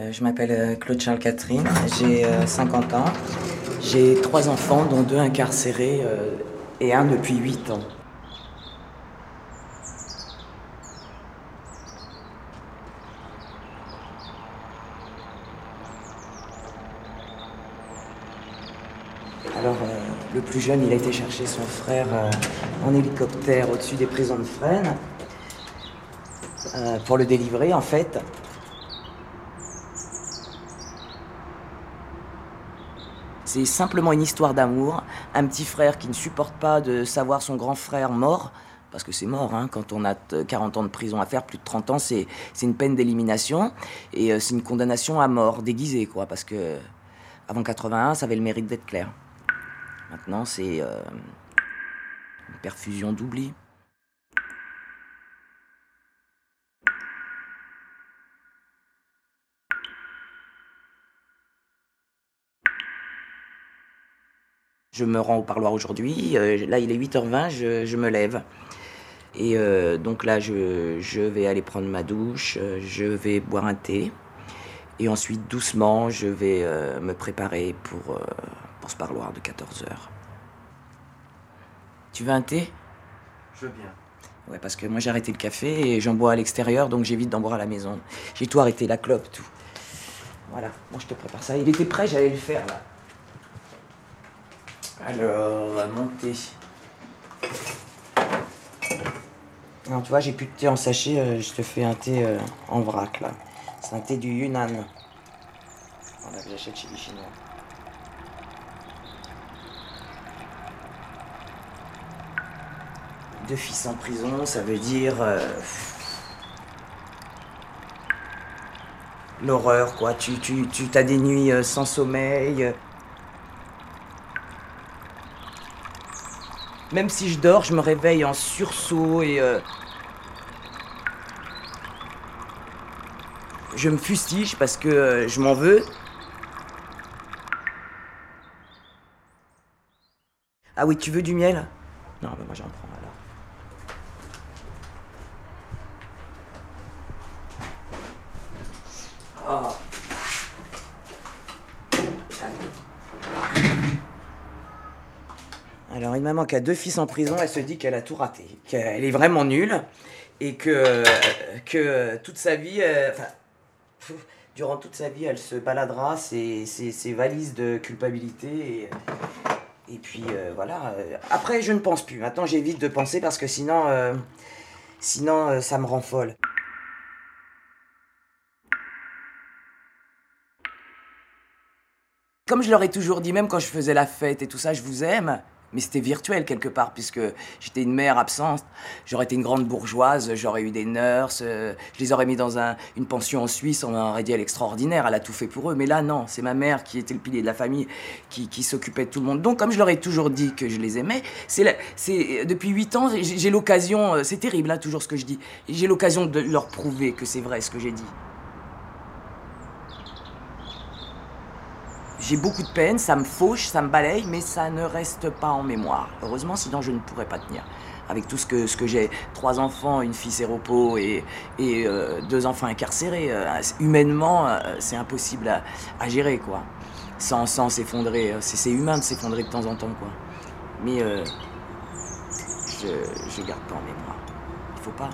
Euh, je m'appelle euh, Claude Charles Catherine, j'ai 50 ans. J'ai trois enfants, dont deux incarcérés et un depuis 8 ans. Alors, le plus jeune, il a été chercher son frère en hélicoptère au-dessus des prisons de Fresnes pour le délivrer, en fait. C'est simplement une histoire d'amour. Un petit frère qui ne supporte pas de savoir son grand frère mort, parce que c'est mort, hein, quand on a 40 ans de prison à faire, plus de 30 ans, c'est une peine d'élimination. Et euh, c'est une condamnation à mort, déguisée, quoi, parce que avant 81, ça avait le mérite d'être clair. Maintenant, c'est euh, une perfusion d'oubli. Je me rends au parloir aujourd'hui. Euh, là, il est 8h20, je, me lève. Et euh, donc là, je, vais aller prendre ma douche, euh, je vais boire un thé. Et ensuite, doucement, je vais me préparer pour, pour ce parloir de 14h. Tu veux un thé? Je veux bien. Ouais, parce que moi j'ai arrêté le café et j'en bois à l'extérieur, donc j'évite d'en boire à la maison. J'ai tout arrêté, la clope, tout. Voilà, moi je te prépare ça. Il était prêt, j'allais le faire là. Alors, on va monter. Alors, tu vois, j'ai plus de thé en sachet, euh, je te fais un thé euh, en vrac là. C'est un thé du Yunnan. Voilà, que j'achète chez les Chinois. Deux fils en prison, ça veut dire. Euh, l'horreur, quoi. Tu, tu, tu as des nuits sans sommeil. Même si je dors, je me réveille en sursaut et... Euh, je me fustige parce que euh, je m'en veux. Ah oui, tu veux du miel? Non, mais moi j'en prends alors. Oh. Alors, une maman qui a deux fils en prison, elle se dit qu'elle a tout raté, qu'elle est vraiment nulle et que, que toute sa vie, euh, durant toute sa vie, elle se baladera ses, ses, valises de culpabilité et, et puis euh, voilà. Après, je ne pense plus. Maintenant, j'évite de penser parce que sinon, euh, sinon, ça me rend folle. Comme je leur ai toujours dit, même quand je faisais la fête et tout ça, je vous aime mais c'était virtuel quelque part, puisque j'étais une mère absente. J'aurais été une grande bourgeoise, j'aurais eu des nurses, euh, je les aurais mis dans une pension en Suisse, on dit elle extraordinaire, elle a tout fait pour eux. Mais là, non, c'est ma mère qui était le pilier de la famille, qui, s'occupait de tout le monde. Donc, comme je leur ai toujours dit que je les aimais, c'est depuis 8 ans, j'ai l'occasion, euh, c'est terrible, hein, toujours ce que je dis, j'ai l'occasion de leur prouver que c'est vrai ce que j'ai dit. J'ai beaucoup de peine, ça me fauche, ça me balaye, mais ça ne reste pas en mémoire. Heureusement, sinon je ne pourrais pas tenir. Avec tout ce que, ce que j'ai, trois enfants, une fille séropos et, et euh, deux enfants incarcérés, euh, humainement, euh, c'est impossible à, gérer, quoi. Sans, sans s'effondrer. C'est humain de s'effondrer de temps en temps, quoi. Mais je ne garde pas en mémoire. Il faut pas.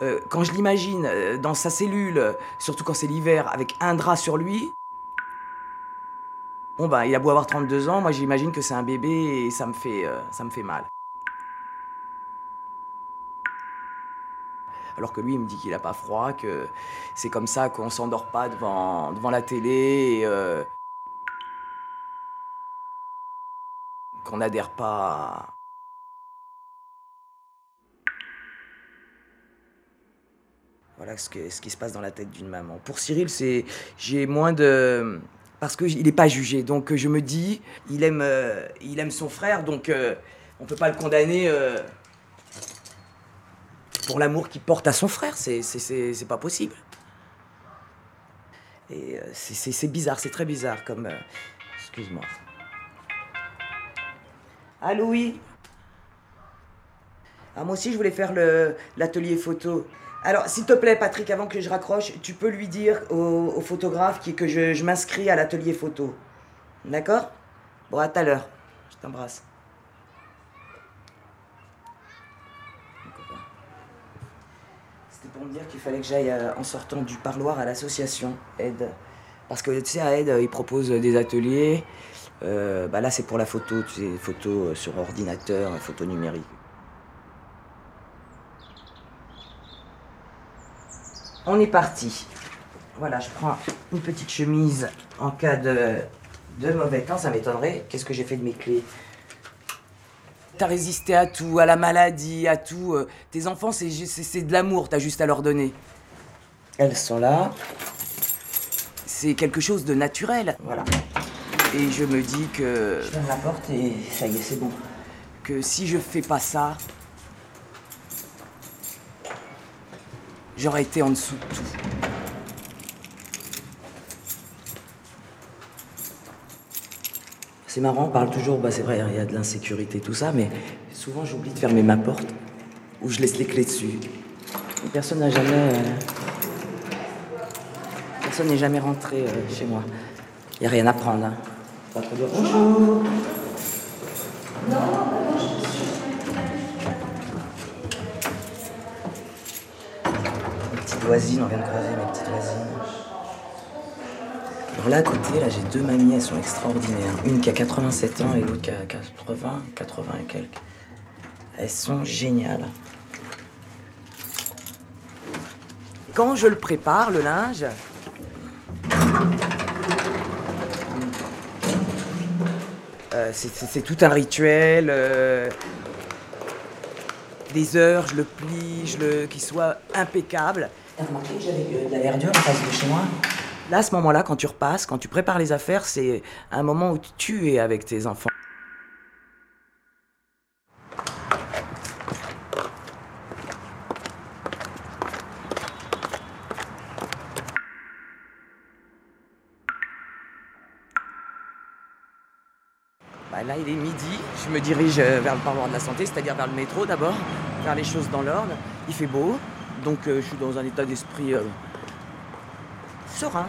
Euh, quand je l'imagine euh, dans sa cellule, surtout quand c'est l'hiver, avec un drap sur lui, bon bah il a beau avoir 32 ans, moi j'imagine que c'est un bébé et ça me fait, euh, ça me fait mal. Alors que lui, il me dit qu'il n'a pas froid, que c'est comme ça qu'on s'endort pas devant, la télé, qu'on n'adhère pas Voilà ce, qui se passe dans la tête d'une maman. Pour Cyril, c'est j'ai moins de parce qu'il n'est pas jugé. Donc je me dis, il aime, euh, il aime son frère, donc euh, on ne peut pas le condamner euh, pour l'amour qu'il porte à son frère. C'est, pas possible. Et c'est, bizarre, c'est très bizarre comme. Excuse-moi. Allô, oui Ah, moi aussi, je voulais faire l'atelier photo. Alors, s'il te plaît, Patrick, avant que je raccroche, tu peux lui dire au, photographe qui- que je, m'inscris à l'atelier photo. D'accord? Bon, à tout à l'heure. Je t'embrasse. C'était pour me dire qu'il fallait que j'aille euh, en sortant du parloir à l'association Aide. Parce que tu sais, à Aide, euh, ils des ateliers. Euh, bah là, c'est pour la photo, tu sais, photo sur ordinateur, photo numérique. On est parti. Voilà, je prends une petite chemise en cas de, de mauvais temps, ça m'étonnerait. Qu'est-ce que j'ai fait de mes clés? T'as résisté à tout, à la maladie, à tout. euh, Tes enfants, c'est de l'amour, t'as juste à leur donner. Elles sont là. C'est quelque chose de naturel. Voilà. Et je me dis que. Je ferme la porte et ça y est, c'est bon. Que si je fais pas ça. J'aurais été en dessous de tout. C'est marrant, on parle toujours, bah c'est vrai, il y a de l'insécurité, tout ça, mais souvent j'oublie de fermer ma porte ou je laisse les clés dessus. Personne n'a jamais. euh, Personne n'est jamais rentré euh, chez moi. Il n'y a rien à prendre. Hein. Pas trop dire bonjour. Mes voisines, on vient de croiser mes petites voisines. Alors là, à côté, là, j'ai deux mamies, elles sont extraordinaires. Une qui a 87 ans et l'autre qui a 80, 80 et quelques. Elles sont géniales. Quand je le prépare, le linge, euh, c'est- tout un rituel. euh, des heures, je le plie, je le, qu'il soit impeccable. J'avais euh, de la verdure en face de chez moi? Là, à ce moment-là, quand tu repasses, quand tu prépares les affaires, c'est un moment où tu es avec tes enfants. Bah, là, il est midi. Je me dirige euh, vers le parloir de la santé, c'est-à-dire vers le métro d'abord, faire les choses dans l'ordre. Il fait beau, donc euh, je suis dans un état d'esprit euh, serein.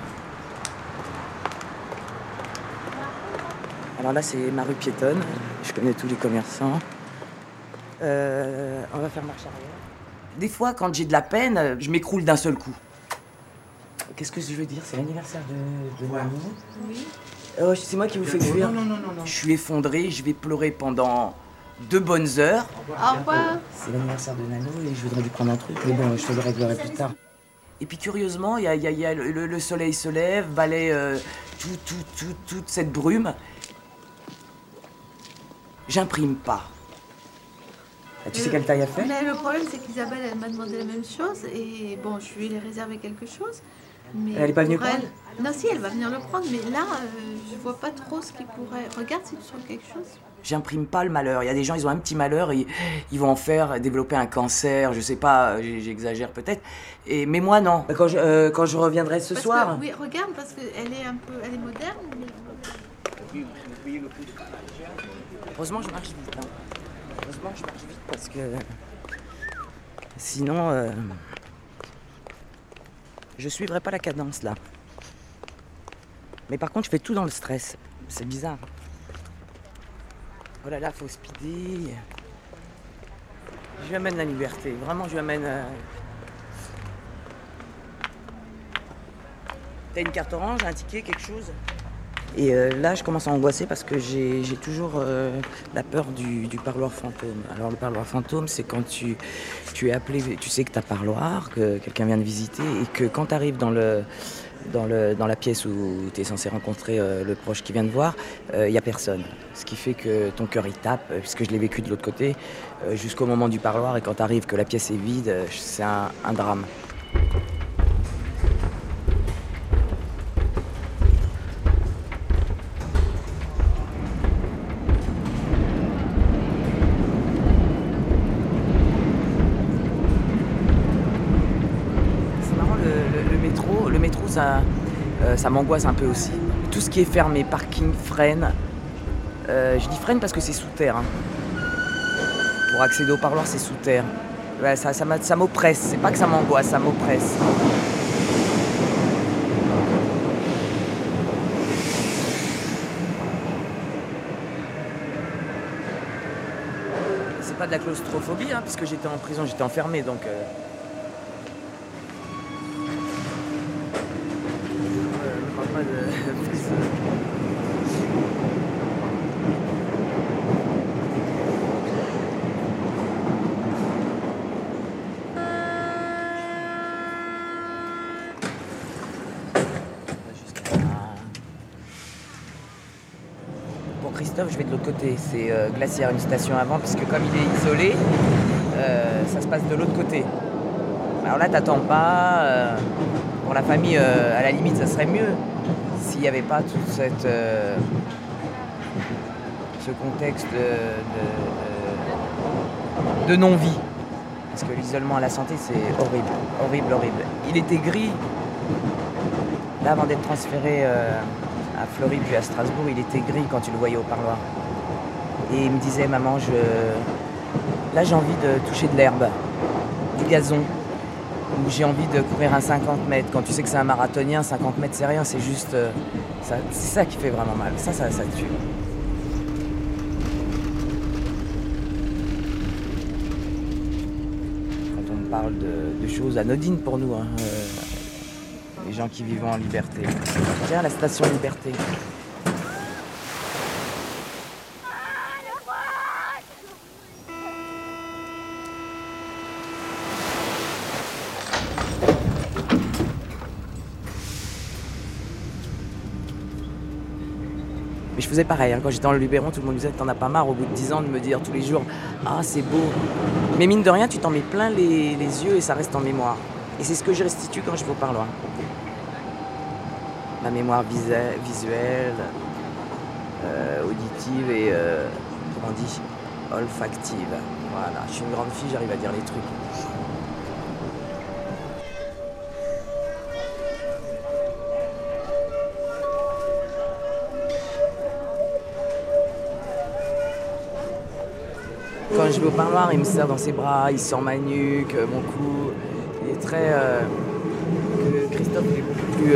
Alors là, c'est ma rue piétonne. Je connais tous les commerçants. Euh, on va faire marche arrière. Des fois, quand j'ai de la peine, je m'écroule d'un seul coup. Qu'est-ce que je veux dire? C'est l'anniversaire de. Oui. Oh, c'est moi qui vous fais fuir. Non, non, non, non. Je suis effondré, je vais pleurer pendant deux bonnes heures. Au revoir. C'est l'anniversaire de Nano et je voudrais lui prendre un truc, mais bon, je te le réglerai plus tard. Et puis curieusement, il y a, il y a- il y a le, le- le soleil se lève, balaye euh, tout, tout, tout, toute cette brume. J'imprime pas. Ah, tu sais quelle taille elle fait? Mais le problème, c'est qu'Isabelle, elle m'a demandé la même chose. Et bon, je lui ai réservé quelque chose. Mais Elle est pas venue pour prendre Non, si, elle va venir le prendre. Mais là, euh, je vois pas trop ce qui pourrait. Regarde si tu trouves quelque chose. J'imprime pas le malheur. Il y a des gens, ils ont un petit malheur, et ils vont en faire développer un cancer, je sais pas, j'exagère peut-être. Et mais moi non. Quand je, euh, quand je reviendrai ce Parce soir. que- oui, regarde, parce qu'elle est un peu. Elle est moderne. mais- Heureusement, je marche vite. hein. Heureusement, je marche vite parce que sinon, euh, je suivrai pas la cadence là. Mais par contre, je fais tout dans le stress. C'est bizarre. Oh là là, faut speeder. Je lui amène la liberté. Vraiment, je lui amène. euh, T'as une carte orange, un ticket, quelque chose? Et euh, là, je commence à angoisser parce que j'ai toujours euh, la peur du, parloir fantôme. Alors, le parloir fantôme, c'est quand tu, es appelé, tu sais que tu as parloir, que quelqu'un vient de visiter, et que quand tu arrives dans, la pièce où tu es censé rencontrer euh, le proche qui vient de voir, il n'y a personne. Ce qui fait que ton cœur il tape, puisque je l'ai vécu de l'autre côté, jusqu'au moment du parloir, et quand tu arrives que la pièce est vide, c'est un drame. C'est marrant, le, le- le métro, le métro ça, euh, ça m'angoisse un peu aussi. Tout ce qui est fermé, parking, freine. Euh, je dis freine parce que c'est sous terre. hein. Pour accéder au parloir, c'est sous terre. Ouais, ça, ça, m'oppresse. C'est pas que ça m'angoisse, ça m'oppresse. C'est pas de la claustrophobie, hein, puisque j'étais en prison, j'étais enfermé, donc. euh, je parle pas de prison. Jusqu'à là. Je vais de l'autre côté. C'est euh, une station avant, puisque comme il est isolé, euh, ça se passe de l'autre côté. Alors là, t'attends pas. euh, pour la famille, euh, à la limite, ça serait mieux s'il n'y avait pas toute cette, ce contexte de, non-vie. Parce que l'isolement à la santé, c'est horrible, horrible, horrible. Il était gris. Là, avant d'être transféré à Fleury puis à Strasbourg, il était gris quand tu le voyais au parloir. Et il me disait, maman, je... là j'ai envie de toucher de l'herbe, du gazon, ou j'ai envie de courir un 50 mètres. Quand tu sais que c'est un marathonien, 50 mètres c'est rien, c'est juste... euh, ça- c'est ça qui fait vraiment mal, ça, ça, ça tue. Quand on parle de, choses anodines pour nous, hein, euh, qui vivent en liberté. Tiens, la station Liberté. Mais je faisais pareil, hein. quand j'étais dans le Luberon, tout le monde me disait T'en as pas marre au bout de 10 ans de me dire tous les jours Ah, c'est beau. Mais mine de rien, tu t'en mets plein les, les yeux et ça reste en mémoire. Et c'est ce que je restitue quand je vais au parloir. Ma mémoire visuelle, euh, auditive et, euh, comment on dit, olfactive. Voilà, je suis une grande fille, j'arrive à dire les trucs. Quand je vais au parloir, il me serre dans ses bras, il sent ma nuque, euh, mon cou. Il est très. euh, Christophe est beaucoup plus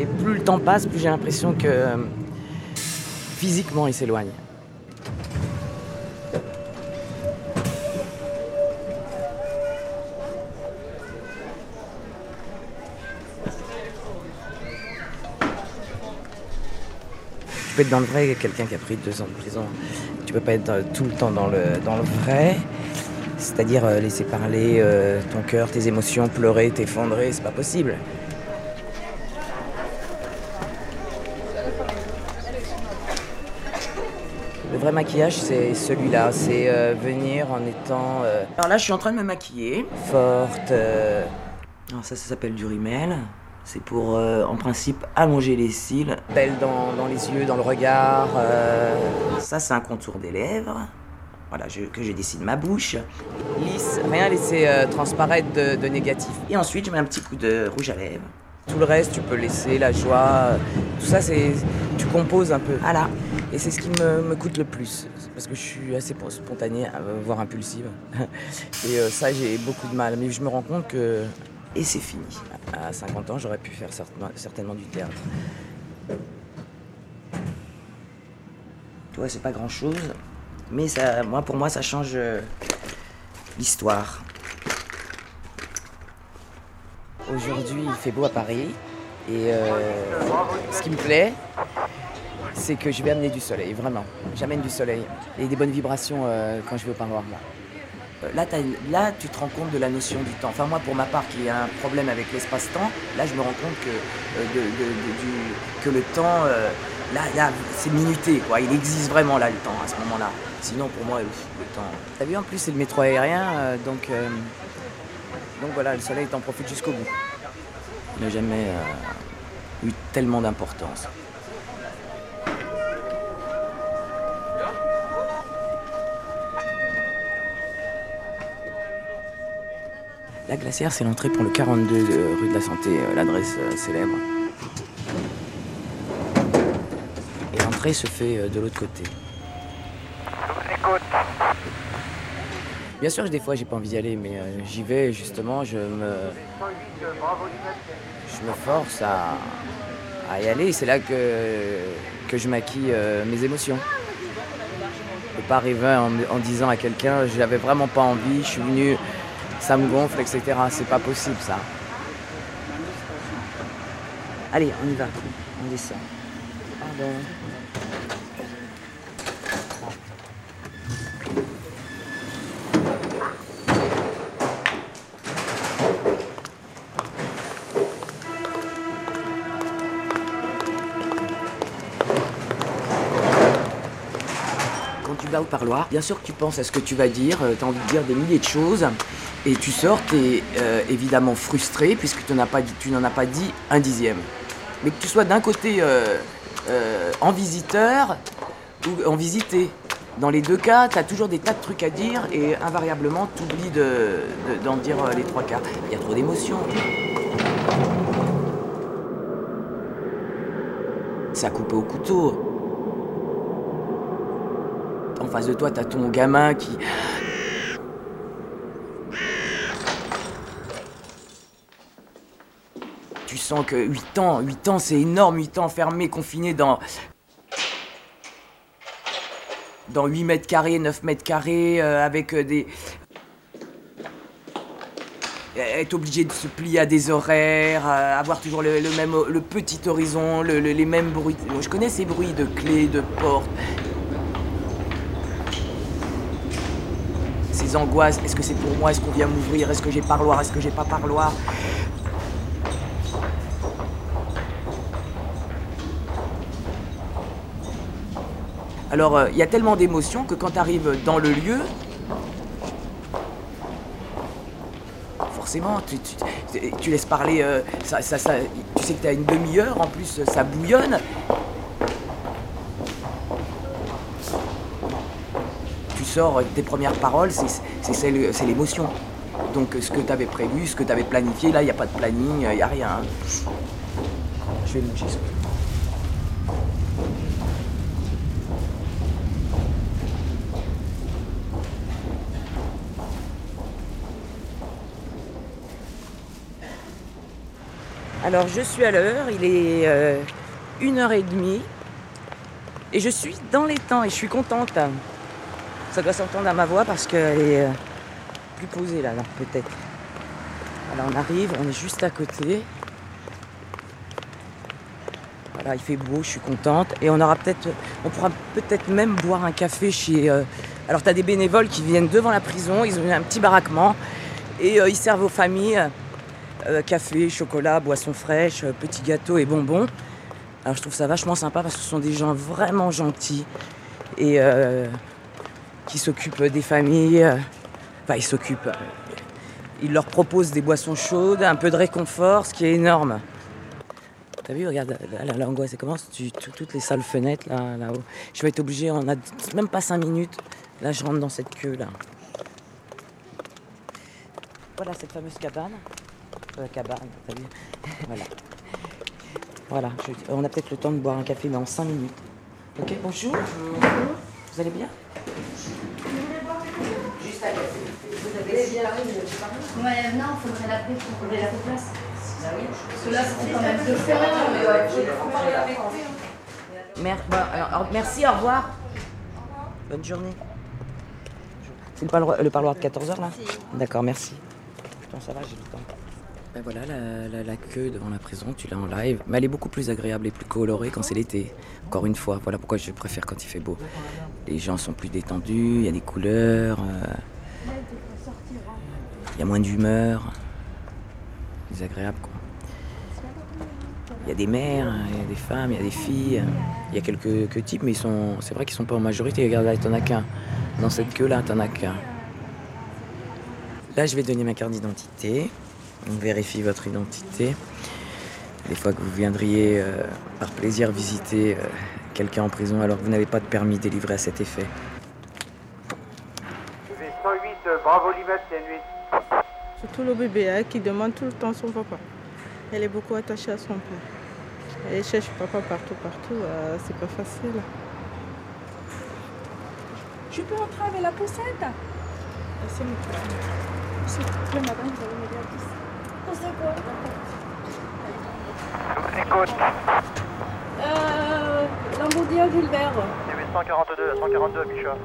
Et plus le temps passe, plus j'ai l'impression que euh, physiquement il s'éloigne. Tu peux être dans le vrai, quelqu'un qui a pris deux ans de prison. Tu peux pas être euh, tout le temps dans le, dans le vrai. C'est-à-dire euh, laisser parler ton cœur, tes émotions, pleurer, t'effondrer, c'est pas possible. Vrai maquillage, c'est celui-là. C'est euh, venir en étant. euh, Alors là, je suis en train de me maquiller. Forte. euh, Alors ça, ça s'appelle du rimel. C'est pour, euh, en principe, allonger les cils. Belle dans, dans les yeux, dans le regard. Ça, c'est un contour des lèvres. Voilà, je- que je dessine ma bouche. Lisse, rien laisser transparaître de, de négatif. Et ensuite, je mets un petit coup de rouge à lèvres. Tout le reste, tu peux laisser la joie. Tout ça, c'est. Tu composes un peu. Voilà. Et c'est ce qui me, coûte le plus. Parce que je suis assez po- spontanée, euh, voire impulsive. Et euh, ça, j'ai beaucoup de mal. Mais je me rends compte que. Et c'est fini. À 50 ans, j'aurais pu faire certainement, du théâtre. Tu vois, c'est pas grand chose. Mais ça, moi, pour moi, ça change euh, l'histoire. Aujourd'hui, il fait beau à Paris. Et ce qui me plaît, c'est que je vais amener du soleil, vraiment. J'amène du soleil et des bonnes vibrations euh, quand je vais au. Euh, Là, là, tu te rends compte de la notion du temps. Enfin, moi, pour ma part, qui a un problème avec l'espace-temps, là, je me rends compte que, euh, que le temps, là, là c'est minuté, quoi. Il existe vraiment, là, le temps, à ce moment-là. Sinon, pour moi, le temps... T'as vu, en plus, c'est le métro aérien, donc... donc voilà, le soleil t'en profite jusqu'au bout. Il n'a jamais eu tellement d'importance. La glacière, c'est l'entrée pour le 42 de rue de la Santé, euh, l'adresse euh, célèbre. Et l'entrée se fait euh, de l'autre côté. Bien sûr, des fois, j'ai pas envie d'y aller, mais euh, j'y vais justement. Je me, je me force à, à y aller. C'est là que, que je maquille euh, mes émotions. Je peux pas arriver en, en disant à quelqu'un, j'avais vraiment pas envie, je suis venu, ça me gonfle, etc. C'est pas possible ça. Allez, on y va. On descend. Pardon. Quand tu vas au parloir, bien sûr que tu penses à ce que tu vas dire, tu as envie de dire des milliers de choses, et tu sors, tu es évidemment frustré puisque tu n'en as, pas dit- tu as pas dit un dixième. Mais que tu sois d'un côté euh, euh, en visiteur ou en visité, dans les deux cas, tu as toujours des tas de trucs à dire et invariablement, tu oublies de, de- d'en dire euh, les trois quarts. Il y a trop d'émotions. Ça coupe au couteau. En face de toi, t'as ton gamin qui. Sens que 8 ans, 8 ans c'est énorme, 8 ans enfermé, confiné dans. Dans 8 mètres carrés, 9 mètres carrés, euh, avec euh, des. Être obligé de se plier à des horaires, euh, avoir toujours le, même, le petit horizon, le- le- les mêmes bruits. Je connais ces bruits de clés, de portes, ces angoisses. Est-ce que c'est pour moi? Est-ce qu'on vient m'ouvrir? Est-ce que j'ai parloir? Est-ce que j'ai pas parloir? Alors, euh, il y a tellement d'émotions que quand tu arrives dans le lieu, forcément, tu, laisses parler. euh, tu sais que tu as une demi-heure, en plus, ça bouillonne. tu sors, euh, tes premières paroles, c'est l'émotion. Donc euh, ce que tu avais prévu, ce que tu avais planifié, là, il n'y a pas de planning, il n'y a rien. Je vais manger Alors je suis à l'heure, il est euh, une heure et je suis dans les temps et je suis contente. Ça doit s'entendre à ma voix parce qu'elle est euh, plus posée là, là peut-être. Alors on arrive, on est juste à côté. Voilà, il fait beau, je suis contente. Et on aura peut-être, on pourra peut-être même boire un café chez. euh, alors tu as des bénévoles qui viennent devant la prison, ils ont un petit baraquement et euh, ils servent aux familles euh, café, chocolat, boissons fraîches, euh, petits gâteaux et bonbons. Alors je trouve ça vachement sympa parce que ce sont des gens vraiment gentils et euh, qui s'occupent des familles. Enfin, ils s'occupent. Ils leur proposent des boissons chaudes, un peu de réconfort, ce qui est énorme. T'as vu, regarde, l'angoisse, commence, toutes les salles fenêtres, là, là-haut. Je vais être obligée, on a même pas cinq minutes. Là, je rentre dans cette queue, là. Voilà cette fameuse cabane. Euh, cabane, t'as vu Voilà. Voilà, je- on a peut-être le temps de boire un café, mais en cinq minutes. Ok, bonjour. Vous allez bien? Juste à café. Vous avez Ouais, non, il faudrait l'appeler pour ait la place. Parce que là, c'est quand même deux fois. Mer- bon, alors, alors, merci, au revoir. Bonne journée. C'est le parloir, le parloir de 14h là? D'accord, merci. Putain, ça va, j'ai le temps. Ben voilà, la, queue devant la prison, tu l'as en live. Mais elle est beaucoup plus agréable et plus colorée quand c'est l'été. Encore une fois, voilà pourquoi je préfère quand il fait beau. Les gens sont plus détendus, il y a des couleurs, euh, il y a moins d'humeur. C'est agréable quoi. Il y a des mères, il y a des femmes, il y a des filles, il y a quelques, types, mais c'est vrai qu'ils sont pas en majorité. Regarde là, t'en as qu'un. Dans cette queue-là, t'en as qu'un. Là, je vais donner ma carte d'identité. On vérifie votre identité. Des fois que vous viendriez euh, par plaisir visiter euh, quelqu'un en prison alors que vous n'avez pas de permis délivré à cet effet. V108, euh, Bravo Lima, CN8. Surtout le bébé hein, qui demande tout le temps son papa. Elle est beaucoup attachée à son père. Elle cherche papa partout, partout. euh, c'est pas facile. Je peux entrer avec la poussette? S'il vous plaît, madame, vous allez m'aider à 10. Je vous écoute. Euh. Lamboudia Gilbert. C'est 142, 142, Micha.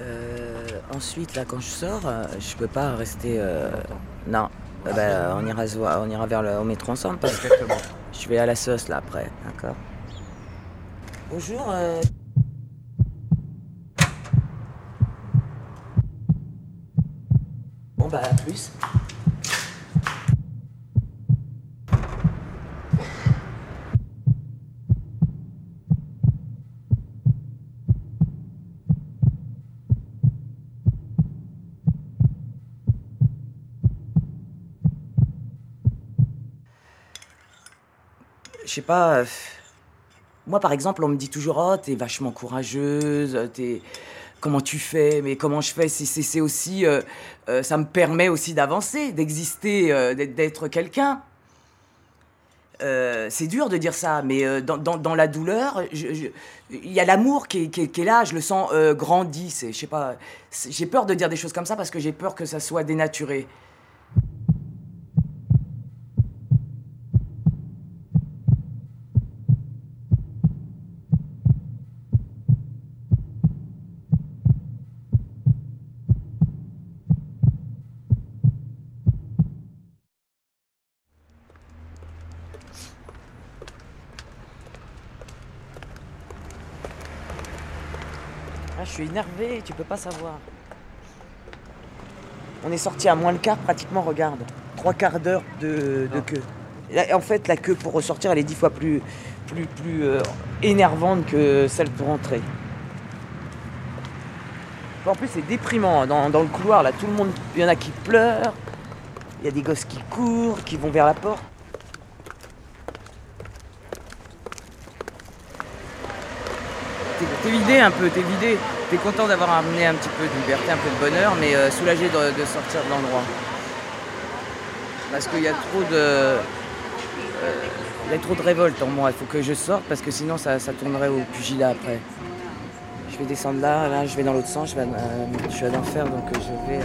Euh, ensuite, là, quand je sors, euh, je peux pas rester. euh, Non. Euh, bah, on, ira on ira vers le au métro ensemble parce que je vais à la sauce là après, d'accord Bonjour. Bon bah à plus. Je sais pas. euh, Moi, par exemple, on me dit toujours Oh, t'es vachement courageuse, t'es. Comment tu fais Mais comment je fais C'est- aussi. euh, euh, ça me permet aussi d'avancer, d'exister, euh, d'être- quelqu'un. C'est dur de dire ça, mais dans, la douleur, il y a l'amour qui, qui est- là, je le sens grandi. J'ai peur de dire des choses comme ça parce que j'ai peur que ça soit dénaturé. Énervé, tu peux pas savoir. On est sorti à moins le quart, pratiquement, regarde. Trois quarts d'heure de, de queue. Là, en fait, la queue pour ressortir, elle est dix fois plus, plus, plus euh, énervante que celle pour entrer. En plus, c'est déprimant. hein. Dans, dans le couloir, là, tout le monde, il y en a qui pleurent. Il y a des gosses qui courent, qui vont vers la porte. T'es vidé un peu, t'es vidé. T'es content d'avoir amené un petit peu de liberté, un peu de bonheur, mais euh, soulagé de, sortir de l'endroit. Parce qu'il y a trop de. euh, il y a trop de révolte en moi. Il faut que je sorte parce que sinon ça, tournerait au pugilat après. Je vais descendre là, là je vais dans l'autre sens, je vais, euh, je suis à l'enfer donc je vais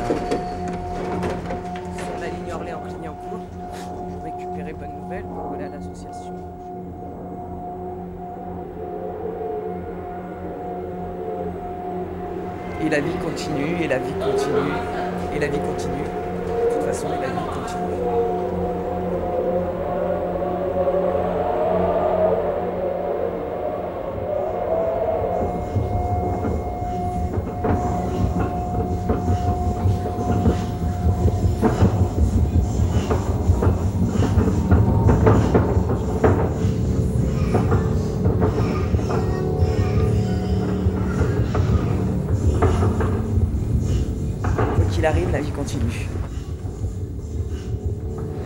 et la vie continue, et la vie continue. De toute façon, la vie continue.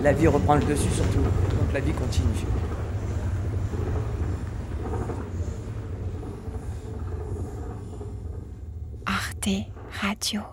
La vie reprend le dessus surtout, donc la vie continue. arteradio.com